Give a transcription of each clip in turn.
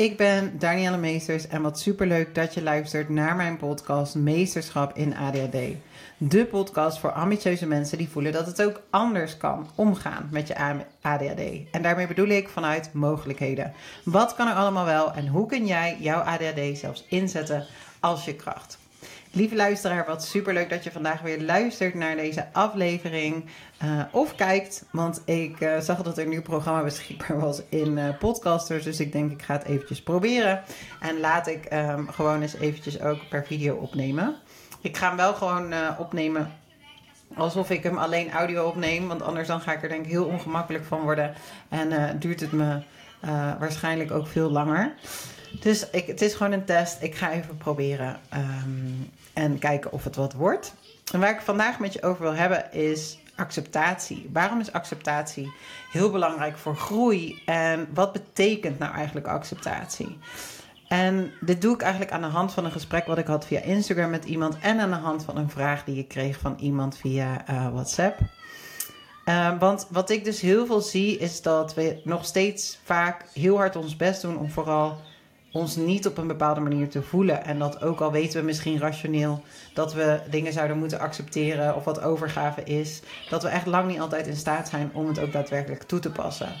Ik ben Danielle Meesters en wat superleuk dat je luistert naar mijn podcast Meesterschap in ADHD. De podcast voor ambitieuze mensen die voelen dat het ook anders kan omgaan met je ADHD. En daarmee bedoel ik vanuit mogelijkheden. Wat kan er allemaal wel en hoe kun jij jouw ADHD zelfs inzetten als je kracht? Lieve luisteraar, wat superleuk dat je vandaag weer luistert naar deze aflevering. Uh, of kijkt, want ik uh, zag dat er een nieuw programma beschikbaar was in uh, Podcasters. Dus ik denk ik ga het eventjes proberen. En laat ik um, gewoon eens eventjes ook per video opnemen. Ik ga hem wel gewoon opnemen alsof ik hem alleen audio opneem. Want anders dan ga ik er denk ik heel ongemakkelijk van worden. En duurt het me waarschijnlijk ook veel langer. Dus ik, het is gewoon een test. Ik ga even proberen um, en kijken of het wat wordt. En waar ik vandaag met je over wil hebben is acceptatie. Waarom is acceptatie heel belangrijk voor groei? En wat betekent nou eigenlijk acceptatie? En dit doe ik eigenlijk aan de hand van een gesprek wat ik had via Instagram met iemand en aan de hand van een vraag die ik kreeg van iemand via uh, WhatsApp. Uh, want wat ik dus heel veel zie is dat we nog steeds vaak heel hard ons best doen om vooral ons niet op een bepaalde manier te voelen. En dat ook al weten we misschien rationeel dat we dingen zouden moeten accepteren of wat overgave is, dat we echt lang niet altijd in staat zijn om het ook daadwerkelijk toe te passen.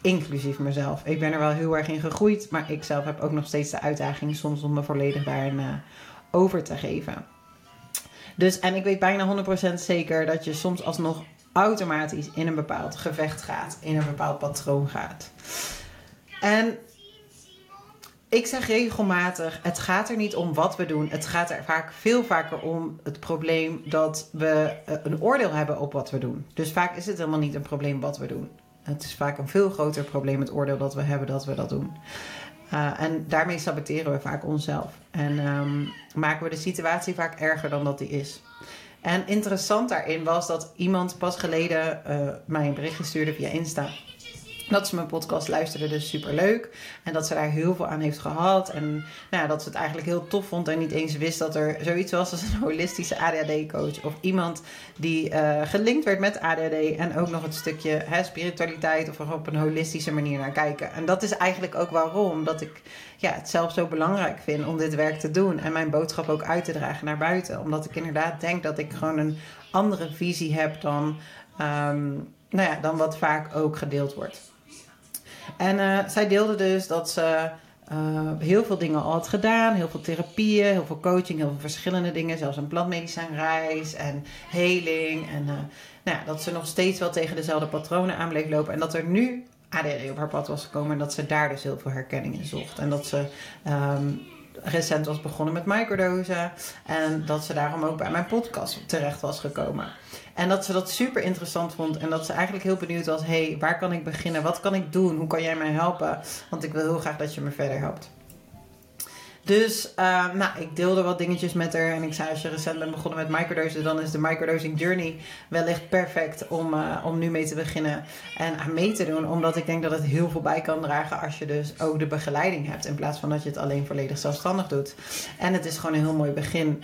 Inclusief mezelf. Ik ben er wel heel erg in gegroeid, maar ik zelf heb ook nog steeds de uitdaging soms om me volledig daarin uh, over te geven. Dus, en ik weet bijna 100% zeker dat je soms alsnog automatisch in een bepaald gevecht gaat, in een bepaald patroon gaat. En ik zeg regelmatig, het gaat er niet om wat we doen. Het gaat er vaak veel vaker om het probleem dat we eh, een oordeel hebben op wat we doen. Dus vaak is het helemaal niet een probleem wat we doen. Het is vaak een veel groter probleem, het oordeel dat we hebben dat we dat doen. Uh, en daarmee saboteren we vaak onszelf. En um, maken we de situatie vaak erger dan dat die is. En interessant daarin was dat iemand pas geleden uh, mij een berichtje stuurde via Insta. Dat ze mijn podcast luisterde, dus super leuk. En dat ze daar heel veel aan heeft gehad. En nou dat ze het eigenlijk heel tof vond. En niet eens wist dat er zoiets was als een holistische ADHD-coach. Of iemand die uh, gelinkt werd met ADHD. En ook nog het stukje hè, spiritualiteit. Of er op een holistische manier naar kijken. En dat is eigenlijk ook waarom dat ik ja, het zelf zo belangrijk vind om dit werk te doen. En mijn boodschap ook uit te dragen naar buiten. Omdat ik inderdaad denk dat ik gewoon een andere visie heb dan, um, nou ja, dan wat vaak ook gedeeld wordt. En uh, zij deelde dus dat ze uh, heel veel dingen al had gedaan. Heel veel therapieën, heel veel coaching, heel veel verschillende dingen. Zelfs een plantmedicijnreis en heling. En uh, nou ja, dat ze nog steeds wel tegen dezelfde patronen aan bleef lopen. En dat er nu ADD op haar pad was gekomen. En dat ze daar dus heel veel herkenning in zocht. En dat ze um, recent was begonnen met microdosen. En dat ze daarom ook bij mijn podcast terecht was gekomen. En dat ze dat super interessant vond. En dat ze eigenlijk heel benieuwd was: hey, waar kan ik beginnen? Wat kan ik doen? Hoe kan jij mij helpen? Want ik wil heel graag dat je me verder helpt. Dus uh, nou, ik deelde wat dingetjes met haar. En ik zei: als je recent bent begonnen met microdosen, dan is de microdosing journey wellicht perfect om, uh, om nu mee te beginnen en aan mee te doen. Omdat ik denk dat het heel veel bij kan dragen als je dus ook de begeleiding hebt. In plaats van dat je het alleen volledig zelfstandig doet. En het is gewoon een heel mooi begin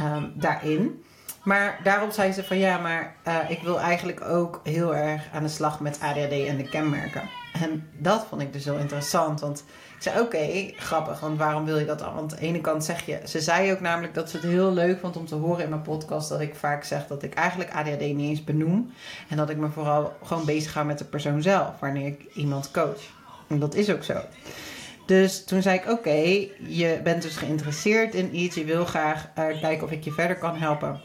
um, daarin. Maar daarop zei ze van ja, maar uh, ik wil eigenlijk ook heel erg aan de slag met ADHD en de kenmerken. En dat vond ik dus heel interessant. Want ik zei oké, grappig, want waarom wil je dat? Want aan de ene kant zeg je, ze zei ook namelijk dat ze het heel leuk vond om te horen in mijn podcast dat ik vaak zeg dat ik eigenlijk ADHD niet eens benoem. En dat ik me vooral gewoon bezig ga met de persoon zelf, wanneer ik iemand coach. En dat is ook zo. Dus toen zei ik: Oké, je bent dus geïnteresseerd in iets. Je wil graag uh, kijken of ik je verder kan helpen.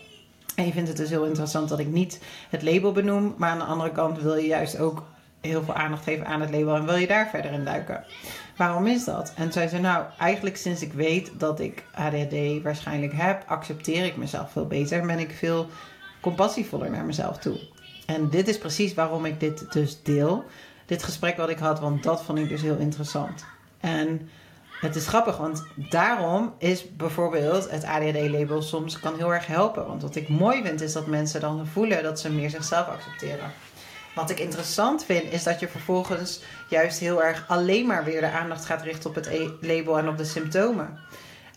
En je vindt het dus heel interessant dat ik niet het label benoem. Maar aan de andere kant wil je juist ook heel veel aandacht geven aan het label. En wil je daar verder in duiken. Waarom is dat? En zij zei, nou, eigenlijk sinds ik weet dat ik ADHD waarschijnlijk heb, accepteer ik mezelf veel beter. En ben ik veel compassievoller naar mezelf toe. En dit is precies waarom ik dit dus deel. Dit gesprek wat ik had, want dat vond ik dus heel interessant. En het is grappig, want daarom is bijvoorbeeld het ADHD-label soms kan heel erg helpen. Want wat ik mooi vind is dat mensen dan voelen dat ze meer zichzelf accepteren. Wat ik interessant vind is dat je vervolgens juist heel erg alleen maar weer de aandacht gaat richten op het e- label en op de symptomen.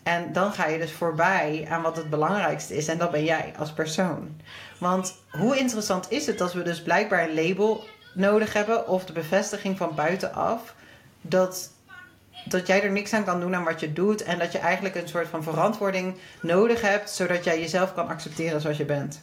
En dan ga je dus voorbij aan wat het belangrijkste is en dat ben jij als persoon. Want hoe interessant is het als we dus blijkbaar een label nodig hebben of de bevestiging van buitenaf dat dat jij er niks aan kan doen aan wat je doet. En dat je eigenlijk een soort van verantwoording nodig hebt, zodat jij jezelf kan accepteren zoals je bent.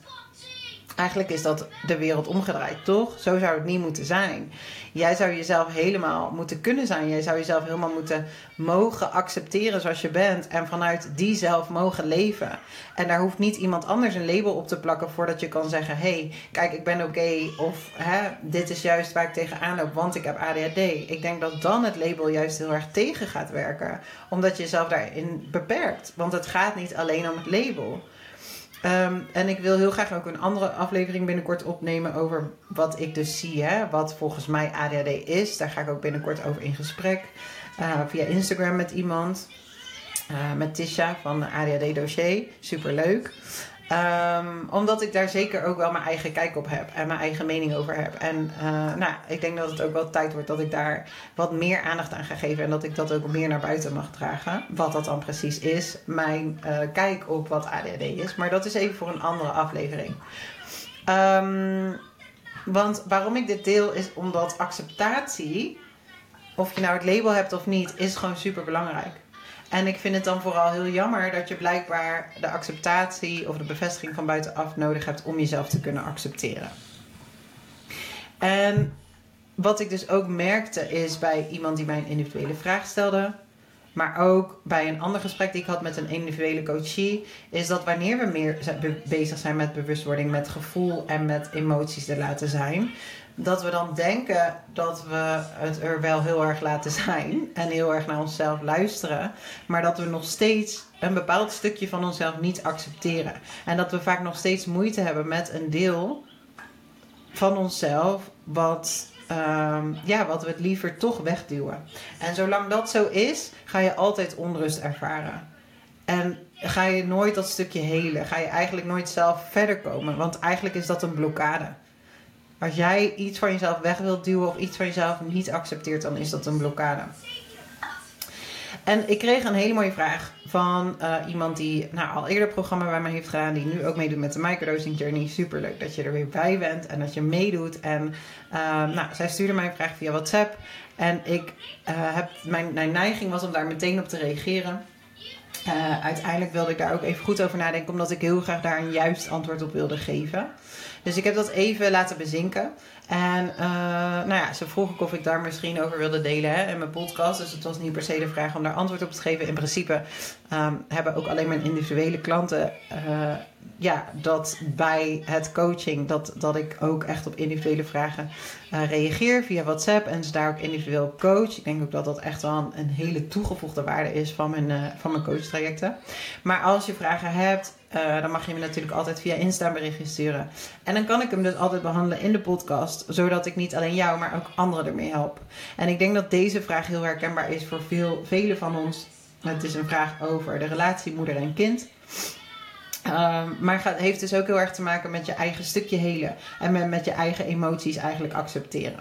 Eigenlijk is dat de wereld omgedraaid, toch? Zo zou het niet moeten zijn. Jij zou jezelf helemaal moeten kunnen zijn. Jij zou jezelf helemaal moeten mogen accepteren zoals je bent. En vanuit die zelf mogen leven. En daar hoeft niet iemand anders een label op te plakken voordat je kan zeggen: hé, hey, kijk, ik ben oké. of hè, dit is juist waar ik tegenaan loop, want ik heb ADHD. Ik denk dat dan het label juist heel erg tegen gaat werken. Omdat je jezelf daarin beperkt. Want het gaat niet alleen om het label. Ehm, en ik wil heel graag ook een andere aflevering binnenkort opnemen over wat ik dus zie, hè, wat volgens mij ADHD is. Daar ga ik ook binnenkort over in gesprek. Uh, via Instagram met iemand. Uh, met Tisha van ADHD Dossier. Super leuk. Um, omdat ik daar zeker ook wel mijn eigen kijk op heb en mijn eigen mening over heb. En uh, nou, ik denk dat het ook wel tijd wordt dat ik daar wat meer aandacht aan ga geven. En dat ik dat ook meer naar buiten mag dragen. Wat dat dan precies is. Mijn uh, kijk op wat ADHD is. Maar dat is even voor een andere aflevering. Um, want waarom ik dit deel is omdat acceptatie, of je nou het label hebt of niet, is gewoon super belangrijk. En ik vind het dan vooral heel jammer dat je blijkbaar de acceptatie of de bevestiging van buitenaf nodig hebt om jezelf te kunnen accepteren. En wat ik dus ook merkte is bij iemand die mij een individuele vraag stelde, maar ook bij een ander gesprek die ik had met een individuele coachie, is dat wanneer we meer bezig zijn met bewustwording, met gevoel en met emoties te laten zijn, dat we dan denken dat we het er wel heel erg laten zijn en heel erg naar onszelf luisteren, maar dat we nog steeds een bepaald stukje van onszelf niet accepteren. En dat we vaak nog steeds moeite hebben met een deel van onszelf wat, um, ja, wat we het liever toch wegduwen. En zolang dat zo is, ga je altijd onrust ervaren. En ga je nooit dat stukje helen. Ga je eigenlijk nooit zelf verder komen. Want eigenlijk is dat een blokkade. Als jij iets van jezelf weg wilt duwen of iets van jezelf niet accepteert, dan is dat een blokkade. En ik kreeg een hele mooie vraag van uh, iemand die nou, al eerder programma bij mij heeft gedaan, die nu ook meedoet met de microdosing journey. Super leuk dat je er weer bij bent en dat je meedoet. En uh, nou, zij stuurde mij een vraag via WhatsApp. En ik uh, heb, mijn, mijn neiging was om daar meteen op te reageren. uiteindelijk wilde ik daar ook even goed over nadenken, omdat ik heel graag daar een juist antwoord op wilde geven. Dus ik heb dat even laten bezinken. En uh, nou ja, ze vroeg ook of ik daar misschien over wilde delen hè, in mijn podcast. Dus het was niet per se de vraag om daar antwoord op te geven. In principe um, hebben ook alleen mijn individuele klanten uh, ja, dat bij het coaching, dat, dat ik ook echt op individuele vragen uh, reageer via WhatsApp en ze daar ook individueel coach. Ik denk ook dat dat echt wel een, hele toegevoegde waarde is van mijn, uh, van mijn coachtrajecten. Maar als je vragen hebt, uh, dan mag je me natuurlijk altijd via Insta berichtje sturen. En dan kan ik hem dus altijd behandelen in de podcast, zodat ik niet alleen jou, maar ook anderen ermee help. En ik denk dat deze vraag heel herkenbaar is voor veel, velen van ons. Het is een vraag over de relatie moeder en kind. Um, maar gaat, heeft dus ook heel erg te maken met je eigen stukje helen. En met, met je eigen emoties eigenlijk accepteren.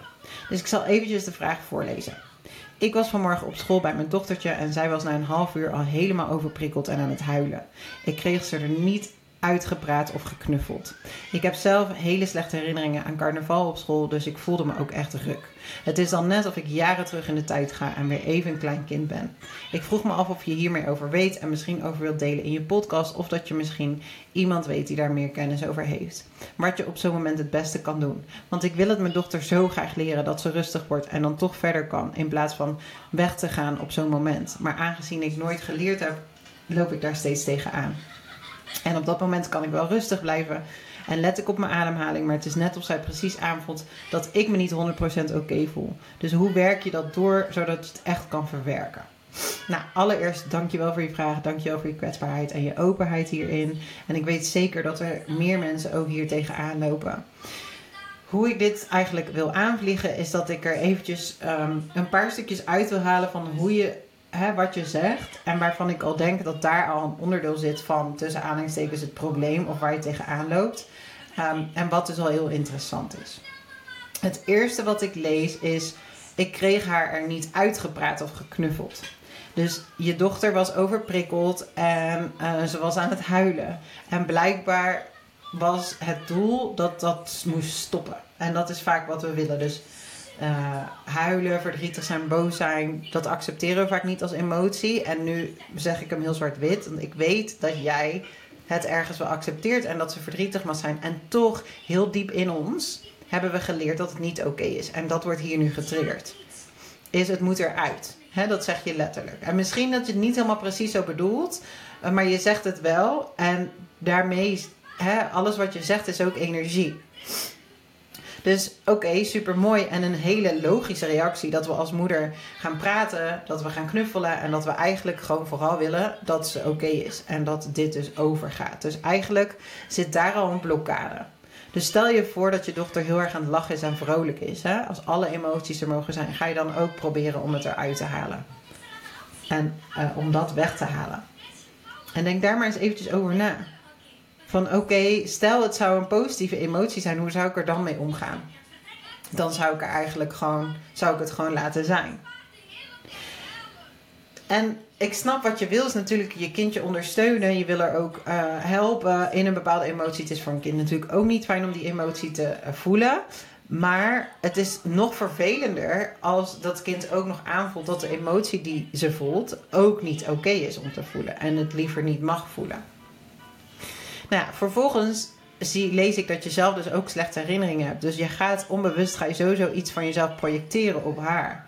Dus ik zal eventjes de vraag voorlezen. Ik was vanmorgen op school bij mijn dochtertje en zij was na een half uur al helemaal overprikkeld en aan het huilen. Ik kreeg ze er niet uitgepraat of geknuffeld. Ik heb zelf hele slechte herinneringen aan carnaval op school, dus ik voelde me ook echt ruk. Het is dan net of ik jaren terug in de tijd ga en weer even een klein kind ben. Ik vroeg me af of je hier meer over weet en misschien over wilt delen in je podcast, of dat je misschien iemand weet die daar meer kennis over heeft. Wat je op zo'n moment het beste kan doen. Want ik wil het mijn dochter zo graag leren dat ze rustig wordt en dan toch verder kan, in plaats van weg te gaan op zo'n moment. Maar aangezien ik nooit geleerd heb, loop ik daar steeds tegenaan. En op dat moment kan ik wel rustig blijven en let ik op mijn ademhaling. Maar het is net of zij precies aanvoelt dat ik me niet 100% oké voel. Dus hoe werk je dat door zodat je het echt kan verwerken? Nou, allereerst dankjewel voor je vraag. Dankjewel voor je kwetsbaarheid en je openheid hierin. En ik weet zeker dat er meer mensen ook hier tegenaan lopen. Hoe ik dit eigenlijk wil aanvliegen is dat ik er eventjes um, een paar stukjes uit wil halen van hoe je hè, wat je zegt. En waarvan ik al denk dat daar al een onderdeel zit van tussen aanhalingstekens het probleem of waar je tegenaan loopt. Um, en wat dus al heel interessant is. Het eerste wat ik lees is: ik kreeg haar er niet uitgepraat of geknuffeld. Dus je dochter was overprikkeld en uh, ze was aan het huilen. En blijkbaar was het doel dat dat moest stoppen. En dat is vaak wat we willen. Dus Uh, huilen, verdrietig zijn, boos zijn, dat accepteren we vaak niet als emotie. En nu zeg ik hem heel zwart-wit, want ik weet dat jij het ergens wel accepteert en dat ze verdrietig mag zijn. En toch, heel diep in ons, hebben we geleerd dat het niet oké is. En dat wordt hier nu getriggerd. Is het moet eruit. Dat zeg je letterlijk. En misschien dat je het niet helemaal precies zo bedoelt, eh, maar je zegt het wel. En daarmee, alles wat je zegt is ook energie. Dus oké, super mooi en een hele logische reactie dat we als moeder gaan praten, dat we gaan knuffelen en dat we eigenlijk gewoon vooral willen dat ze oké is en dat dit dus overgaat. Dus eigenlijk zit daar al een blokkade. Dus stel je voor dat je dochter heel erg aan het lachen is en vrolijk is. Hè? Als alle emoties er mogen zijn, ga je dan ook proberen om het eruit te halen. En uh, om dat weg te halen. En denk daar maar eens eventjes over na. Van oké, stel het zou een positieve emotie zijn, hoe zou ik er dan mee omgaan? Dan zou ik er eigenlijk gewoon, zou ik het gewoon laten zijn. En ik snap wat je wil, is natuurlijk je kindje ondersteunen. Je wil er ook uh, helpen in een bepaalde emotie. Het is voor een kind natuurlijk ook niet fijn om die emotie te uh, voelen. Maar het is nog vervelender als dat kind ook nog aanvoelt dat de emotie die ze voelt ook niet oké is om te voelen. En het liever niet mag voelen. Nou vervolgens zie, lees ik dat je zelf dus ook slechte herinneringen hebt. Dus je gaat onbewust, ga je sowieso iets van jezelf projecteren op haar.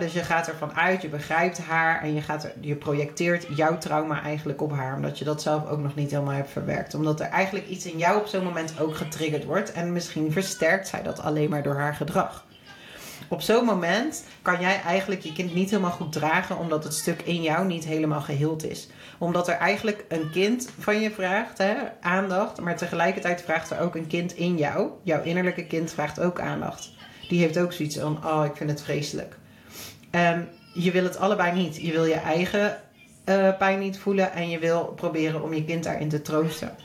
dus je gaat ervan uit, je begrijpt haar en je, gaat je projecteert jouw trauma eigenlijk op haar. Omdat je dat zelf ook nog niet helemaal hebt verwerkt. Omdat er eigenlijk iets in jou op zo'n moment ook getriggerd wordt. En misschien versterkt zij dat alleen maar door haar gedrag. Op zo'n moment kan jij eigenlijk je kind niet helemaal goed dragen, omdat het stuk in jou niet helemaal geheeld is omdat er eigenlijk een kind van je vraagt, hè, aandacht. Maar tegelijkertijd vraagt er ook een kind in jou. Jouw innerlijke kind vraagt ook aandacht. Die heeft ook zoiets van, oh, ik vind het vreselijk. En je wil het allebei niet. Je wil je eigen uh, pijn niet voelen en je wil proberen om je kind daarin te troosten.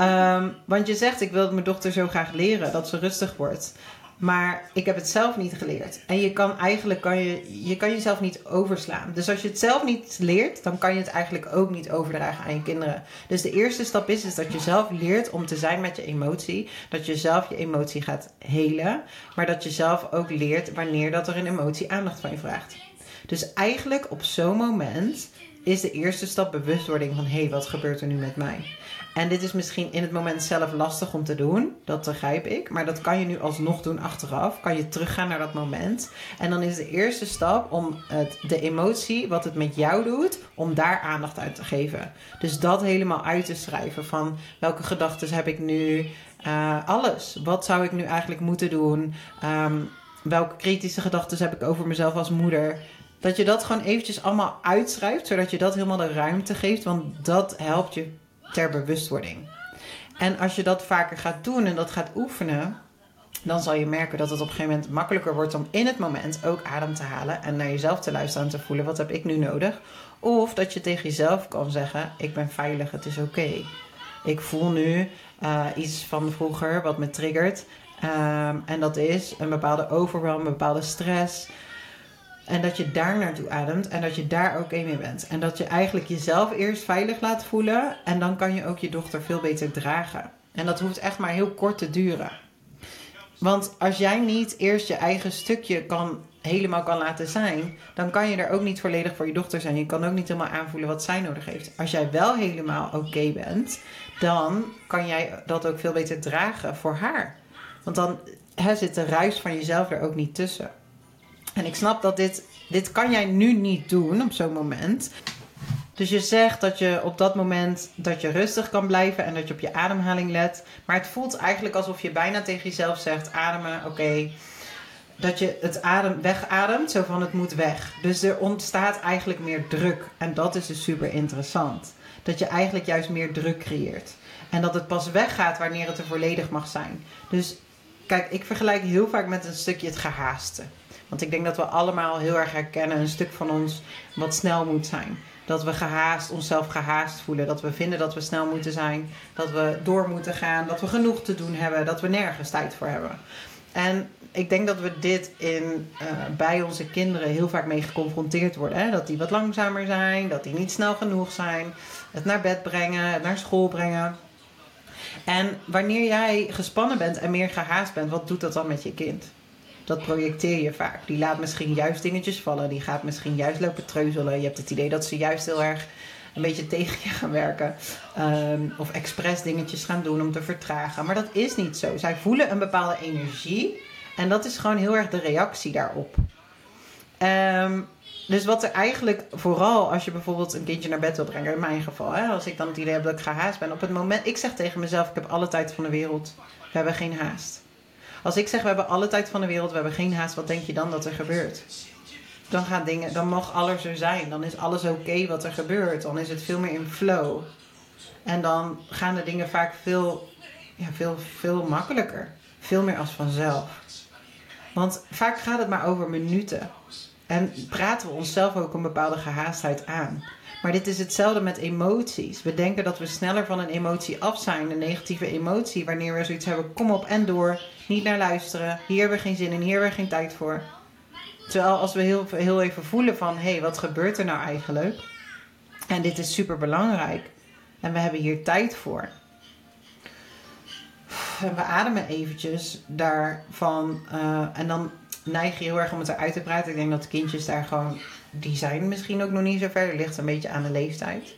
Um, want je zegt, ik wil mijn dochter zo graag leren dat ze rustig wordt. Maar ik heb het zelf niet geleerd. En je kan eigenlijk kan je, je kan jezelf niet overslaan. Dus als je het zelf niet leert, dan kan je het eigenlijk ook niet overdragen aan je kinderen. Dus de eerste stap is, is dat je zelf leert om te zijn met je emotie. Dat je zelf je emotie gaat helen. Maar dat je zelf ook leert wanneer dat er een emotie aandacht van je vraagt. Dus eigenlijk op zo'n moment is de eerste stap bewustwording van hé, hey, wat gebeurt er nu met mij? En dit is misschien in het moment zelf lastig om te doen, dat begrijp ik. Maar dat kan je nu alsnog doen achteraf. Kan je teruggaan naar dat moment. En dan is de eerste stap om het, de emotie, wat het met jou doet, om daar aandacht uit te geven. Dus dat helemaal uit te schrijven van welke gedachten heb ik nu. Uh, alles. Wat zou ik nu eigenlijk moeten doen? Um, welke kritische gedachten heb ik over mezelf als moeder? Dat je dat gewoon eventjes allemaal uitschrijft, zodat je dat helemaal de ruimte geeft. Want dat helpt je ter bewustwording. En als je dat vaker gaat doen en dat gaat oefenen, dan zal je merken dat het op een gegeven moment makkelijker wordt om in het moment ook adem te halen en naar jezelf te luisteren en te voelen: wat heb ik nu nodig? Of dat je tegen jezelf kan zeggen: ik ben veilig, het is oké. Ik voel nu uh, iets van vroeger wat me triggert. Um, en dat is een bepaalde overwhelm, een bepaalde stress. En dat je daar naartoe ademt en dat je daar oké mee bent. En dat je eigenlijk jezelf eerst veilig laat voelen. En dan kan je ook je dochter veel beter dragen. En dat hoeft echt maar heel kort te duren. Want als jij niet eerst je eigen stukje kan, helemaal kan laten zijn, dan kan je er ook niet volledig voor je dochter zijn. Je kan ook niet helemaal aanvoelen wat zij nodig heeft. Als jij wel helemaal oké bent, dan kan jij dat ook veel beter dragen voor haar. Want dan hè, zit de ruis van jezelf er ook niet tussen. En ik snap dat dit, dit kan jij nu niet doen op zo'n moment. Dus je zegt dat je op dat moment dat je rustig kan blijven en dat je op je ademhaling let. Maar het voelt eigenlijk alsof je bijna tegen jezelf zegt: ademen, oké. Dat je het adem wegademt, zo van het moet weg. Dus er ontstaat eigenlijk meer druk. En dat is dus super interessant. Dat je eigenlijk juist meer druk creëert. En dat het pas weggaat wanneer het er volledig mag zijn. Dus kijk, ik vergelijk heel vaak met een stukje het gehaaste. Want ik denk dat we allemaal heel erg herkennen een stuk van ons wat snel moet zijn. Dat we gehaast, onszelf gehaast voelen. Dat we vinden dat we snel moeten zijn. Dat we door moeten gaan. Dat we genoeg te doen hebben. Dat we nergens tijd voor hebben. En ik denk dat we dit in, uh, bij onze kinderen heel vaak mee geconfronteerd worden. Hè? Dat die wat langzamer zijn. Dat die niet snel genoeg zijn. Het naar bed brengen. Het naar school brengen. En wanneer jij gespannen bent en meer gehaast bent, wat doet dat dan met je kind? Dat projecteer je vaak. Die laat misschien juist dingetjes vallen. Die gaat misschien juist lopen treuzelen. Je hebt het idee dat ze juist heel erg een beetje tegen je gaan werken. Ehm, of expres dingetjes gaan doen om te vertragen. Maar dat is niet zo. Zij voelen een bepaalde energie. En dat is gewoon heel erg de reactie daarop. Ehm, dus wat er eigenlijk vooral als je bijvoorbeeld een kindje naar bed wil brengen, in mijn geval, hè, als ik dan het idee heb dat ik gehaast ben, op het moment, ik zeg tegen mezelf, ik heb alle tijd van de wereld, we hebben geen haast. Als ik zeg, we hebben alle tijd van de wereld, we hebben geen haast, wat denk je dan dat er gebeurt? Dan gaan dingen, dan mag alles er zijn, dan is alles oké wat er gebeurt, dan is het veel meer in flow. En dan gaan de dingen vaak veel, ja, veel, veel makkelijker, veel meer als vanzelf. Want vaak gaat het maar over minuten. En praten we onszelf ook een bepaalde gehaastheid aan. Maar dit is hetzelfde met emoties. We denken dat we sneller van een emotie af zijn, een negatieve emotie, wanneer we zoiets hebben: kom op en door, niet naar luisteren, hier hebben we geen zin in, hier hebben we geen tijd voor. Terwijl als we heel, heel even voelen van: hé, hey, wat gebeurt er nou eigenlijk? En dit is super belangrijk. En we hebben hier tijd voor. We ademen eventjes daarvan. Uh, en dan neig je heel erg om het eruit te praten. Ik denk dat kindjes daar gewoon, die zijn misschien ook nog niet zo ver. Dat ligt een beetje aan de leeftijd.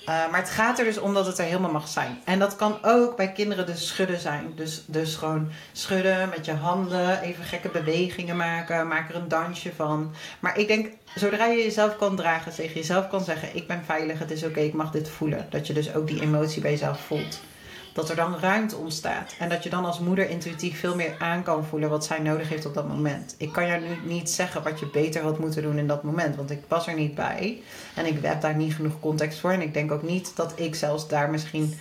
Uh, maar het gaat er dus om dat het er helemaal mag zijn. En dat kan ook bij kinderen dus schudden zijn. Dus, dus gewoon schudden met je handen, even gekke bewegingen maken, maak er een dansje van. Maar ik denk, zodra je jezelf kan dragen, tegen jezelf kan zeggen: Ik ben veilig, het is oké, ik mag dit voelen. Dat je dus ook die emotie bij jezelf voelt dat er dan ruimte ontstaat. En dat je dan als moeder intuïtief veel meer aan kan voelen wat zij nodig heeft op dat moment. Ik kan jou nu niet zeggen wat je beter had moeten doen in dat moment, want ik was er niet bij. En ik heb daar niet genoeg context voor. En ik denk ook niet dat ik zelfs daar misschien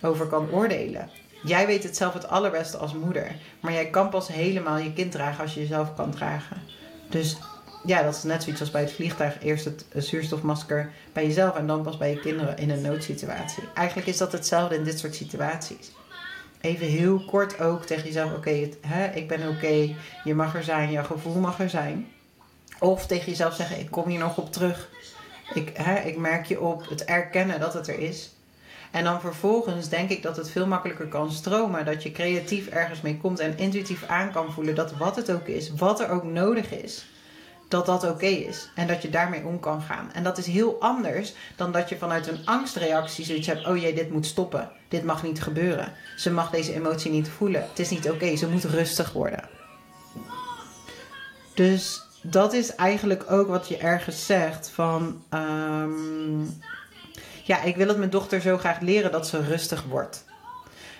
over kan oordelen. Jij weet het zelf het allerbeste als moeder. Maar jij kan pas helemaal je kind dragen als je jezelf kan dragen. Dus ja, dat is net zoiets als bij het vliegtuig. Eerst het zuurstofmasker bij jezelf en dan pas bij je kinderen in een noodsituatie. Eigenlijk is dat hetzelfde in dit soort situaties. Even heel kort ook tegen jezelf: oké, ik ben oké, je mag er zijn, je gevoel mag er zijn. Of tegen jezelf zeggen: ik kom hier nog op terug. Ik, hè, ik merk je op het erkennen dat het er is. En dan vervolgens denk ik dat het veel makkelijker kan stromen. Dat je creatief ergens mee komt en intuïtief aan kan voelen dat wat het ook is, wat er ook nodig is, dat dat oké is. En dat je daarmee om kan gaan. En dat is heel anders dan dat je vanuit een angstreactie zoiets hebt: oh jee, dit moet stoppen. Dit mag niet gebeuren. Ze mag deze emotie niet voelen. Het is niet oké. Ze moet rustig worden. Dus dat is eigenlijk ook wat je ergens zegt van. Um, ja, ik wil het mijn dochter zo graag leren dat ze rustig wordt.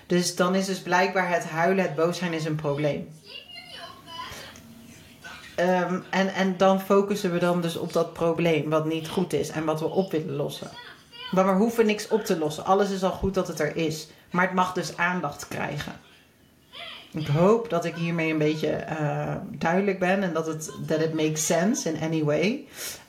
Dus dan is dus blijkbaar het huilen, het boos zijn is een probleem. Ehm, en, en dan focussen we dan dus op dat probleem wat niet goed is en wat we op willen lossen. Maar we hoeven niks op te lossen. Alles is al goed dat het er is. Maar het mag dus aandacht krijgen. Ik hoop dat ik hiermee een beetje uh, duidelijk ben en dat het that it makes sense in any way.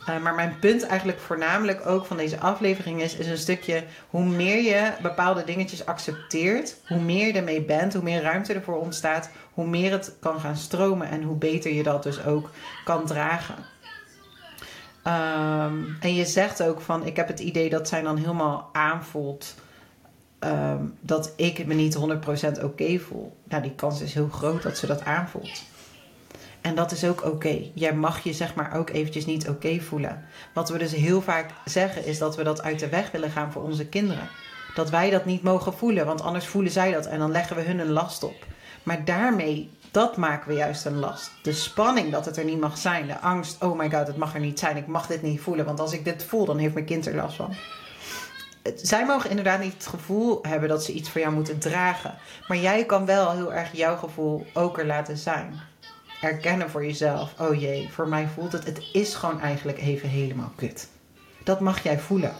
Uh, maar mijn punt eigenlijk voornamelijk ook van deze aflevering is, is een stukje hoe meer je bepaalde dingetjes accepteert, hoe meer je ermee bent, hoe meer ruimte ervoor ontstaat, hoe meer het kan gaan stromen en hoe beter je dat dus ook kan dragen. Um, en je zegt ook van, ik heb het idee dat zij dan helemaal aanvoelt um, dat ik me niet 100% oké voel. Nou, die kans is heel groot dat ze dat aanvoelt. En dat is ook oké. Jij mag je zeg maar ook eventjes niet oké voelen. Wat we dus heel vaak zeggen is dat we dat uit de weg willen gaan voor onze kinderen. Dat wij dat niet mogen voelen, want anders voelen zij dat en dan leggen we hun een last op. Maar daarmee, dat maken we juist een last. De spanning dat het er niet mag zijn, de angst, oh my god, het mag er niet zijn, ik mag dit niet voelen, want als ik dit voel, dan heeft mijn kind er last van zij mogen inderdaad niet het gevoel hebben dat ze iets voor jou moeten dragen. Maar jij kan wel heel erg jouw gevoel ook er laten zijn. Erkennen voor jezelf. Oh jee, voor mij voelt het. Het is gewoon eigenlijk even helemaal kut. Dat mag jij voelen.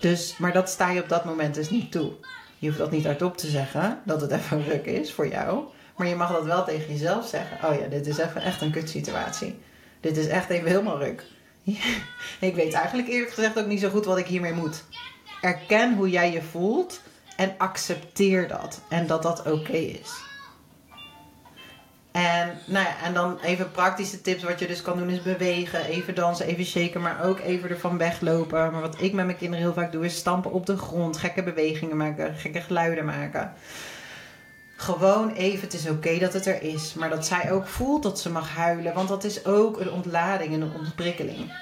Dus, maar dat sta je op dat moment dus niet toe. Je hoeft dat niet hardop te zeggen, dat het even ruk is voor jou. Maar je mag dat wel tegen jezelf zeggen. Oh ja, dit is even echt een kutsituatie. Dit is echt even helemaal ruk. ik weet eigenlijk eerlijk gezegd ook niet zo goed wat ik hiermee moet. Erken hoe jij je voelt en accepteer dat. En dat dat oké is. En, nou ja, en dan even praktische tips. Wat je dus kan doen is bewegen, even dansen, even shaken, maar ook even ervan weglopen. Maar wat ik met mijn kinderen heel vaak doe is stampen op de grond, gekke bewegingen maken, gekke geluiden maken. Gewoon even, het is oké dat het er is. Maar dat zij ook voelt dat ze mag huilen. Want dat is ook een ontlading en een ontprikkeling.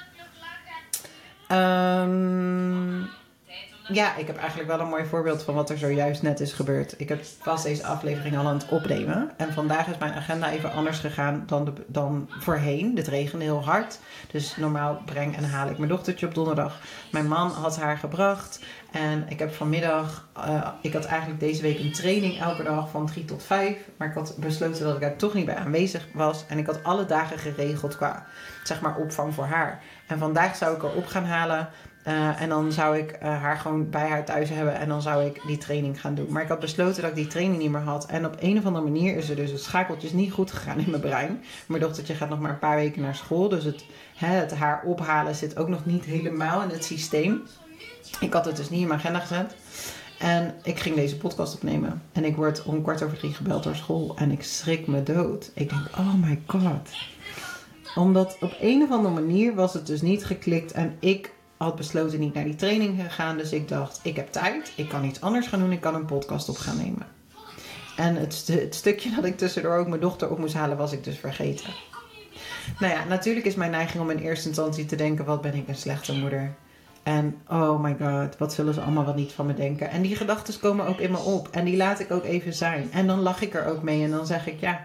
Ehm, ja, ik heb eigenlijk wel een mooi voorbeeld van wat er zojuist net is gebeurd. Ik heb vast deze aflevering al aan het opnemen. En vandaag is mijn agenda even anders gegaan dan, dan voorheen. Het regende heel hard. Dus normaal breng en haal ik mijn dochtertje op donderdag. Mijn man had haar gebracht. En ik heb vanmiddag, uh, ik had eigenlijk deze week een training elke dag van 3 tot 5. Maar ik had besloten dat ik daar toch niet bij aanwezig was. En ik had alle dagen geregeld qua, zeg maar, opvang voor haar. En vandaag zou ik haar op gaan halen. Uh, en dan zou ik uh, haar gewoon bij haar thuis hebben en dan zou ik die training gaan doen. Maar ik had besloten dat ik die training niet meer had. En op een of andere manier is er dus het schakeltje niet goed gegaan in mijn brein. Mijn dochtertje gaat nog maar een paar weken naar school. Dus het, hè, het haar ophalen zit ook nog niet helemaal in het systeem. Ik had het dus niet in mijn agenda gezet. En ik ging deze podcast opnemen. En ik word om kwart over drie gebeld door school. En ik schrik me dood. Ik denk, oh my god. Omdat op een of andere manier was het dus niet geklikt. En ik had besloten niet naar die training te gaan. Dus ik dacht, ik heb tijd. Ik kan iets anders gaan doen. Ik kan een podcast op gaan nemen. En het, het stukje dat ik tussendoor ook mijn dochter op moest halen, was ik dus vergeten. Nou ja, natuurlijk is mijn neiging om in eerste instantie te denken: wat ben ik een slechte moeder? En oh my god, wat zullen ze allemaal wel niet van me denken? En die gedachten komen ook in me op. En die laat ik ook even zijn. En dan lach ik er ook mee. En dan zeg ik, ja,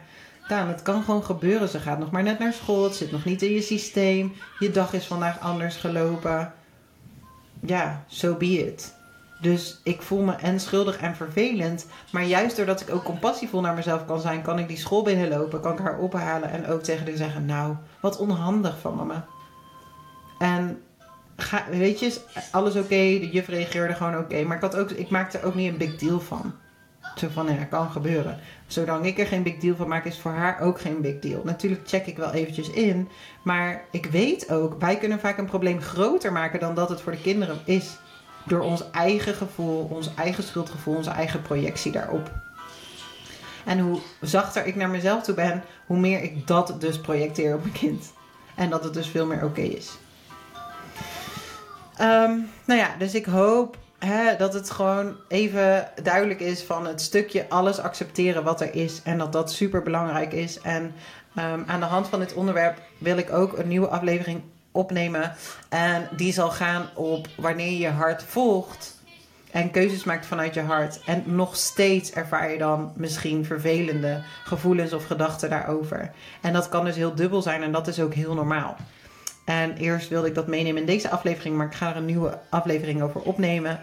Daan, het kan gewoon gebeuren. Ze gaat nog maar net naar school. Het zit nog niet in je systeem. Je dag is vandaag anders gelopen. Ja, so be it. Dus ik voel me en schuldig en vervelend. Maar juist doordat ik ook compassievol naar mezelf kan zijn, kan ik die school binnenlopen, kan ik haar ophalen en ook tegen haar zeggen: Nou, wat onhandig van mama. En ga, weet je, alles oké, de juf reageerde gewoon oké. maar ik, had ook, ik maakte er ook niet een big deal van. Zo van, ja, kan gebeuren. Zolang ik er geen big deal van maak, is voor haar ook geen big deal. Natuurlijk check ik wel eventjes in. Maar ik weet ook, wij kunnen vaak een probleem groter maken dan dat het voor de kinderen is. Door ons eigen gevoel, ons eigen schuldgevoel, onze eigen projectie daarop. En hoe zachter ik naar mezelf toe ben, hoe meer ik dat dus projecteer op mijn kind. En dat het dus veel meer oké is. Um, nou ja, dus ik hoop dat het gewoon even duidelijk is van het stukje alles accepteren wat er is. En dat dat super belangrijk is. En um, aan de hand van dit onderwerp wil ik ook een nieuwe aflevering opnemen. En die zal gaan op wanneer je je hart volgt. En keuzes maakt vanuit je hart. En nog steeds ervaar je dan misschien vervelende gevoelens of gedachten daarover. En dat kan dus heel dubbel zijn en dat is ook heel normaal. En eerst wilde ik dat meenemen in deze aflevering, maar ik ga er een nieuwe aflevering over opnemen.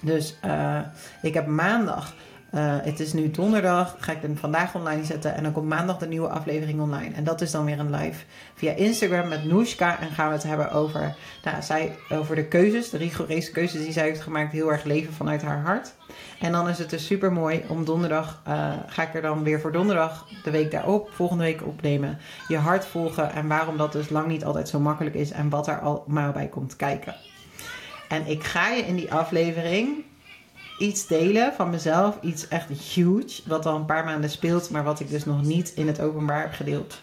Dus uh, ik heb maandag, uh, het is nu donderdag, ga ik hem vandaag online zetten. En dan komt maandag de nieuwe aflevering online. En dat is dan weer een live via Instagram met Noeska. En gaan we het hebben over, nou, zij, over de keuzes, de rigoureuze keuzes die zij heeft gemaakt. Heel erg leven vanuit haar hart. En dan is het dus super mooi om donderdag, uh, ga ik er dan weer voor donderdag de week daarop, volgende week opnemen. Je hart volgen en waarom dat dus lang niet altijd zo makkelijk is en wat er allemaal bij komt kijken. En ik ga je in die aflevering iets delen van mezelf, iets echt huge, wat al een paar maanden speelt, maar wat ik dus nog niet in het openbaar heb gedeeld.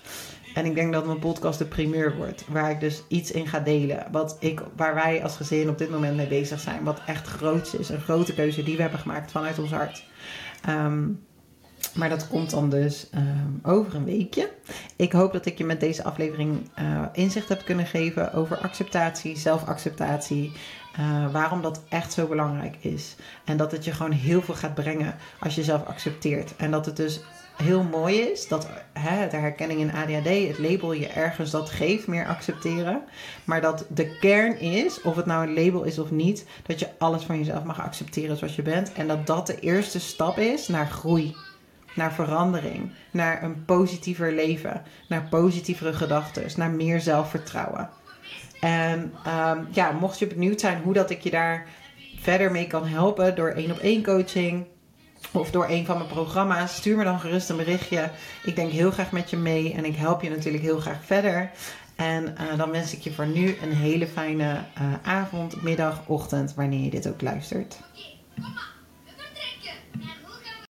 En ik denk dat mijn podcast de primeur wordt. Waar ik dus iets in ga delen. Wat ik, waar wij als gezin op dit moment mee bezig zijn. Wat echt groot is. Een grote keuze die we hebben gemaakt vanuit ons hart. Um, maar dat komt dan dus um, over een weekje. Ik hoop dat ik je met deze aflevering uh, inzicht heb kunnen geven over acceptatie, zelfacceptatie. Uh, waarom dat echt zo belangrijk is. En dat het je gewoon heel veel gaat brengen als je zelf accepteert. En dat het dus heel mooi is dat hè, de herkenning in ADHD, het label je ergens dat geeft, meer accepteren. Maar dat de kern is, of het nou een label is of niet, dat je alles van jezelf mag accepteren zoals je bent. En dat dat de eerste stap is naar groei. Naar verandering, naar een positiever leven, naar positievere gedachten, naar meer zelfvertrouwen. En um, ja, mocht je benieuwd zijn hoe dat ik je daar verder mee kan helpen door één op één coaching, of door een van mijn programma's, stuur me dan gerust een berichtje. Ik denk heel graag met je mee en ik help je natuurlijk heel graag verder. En uh, dan wens ik je voor nu een hele fijne uh, avond, middag, ochtend, wanneer je dit ook luistert.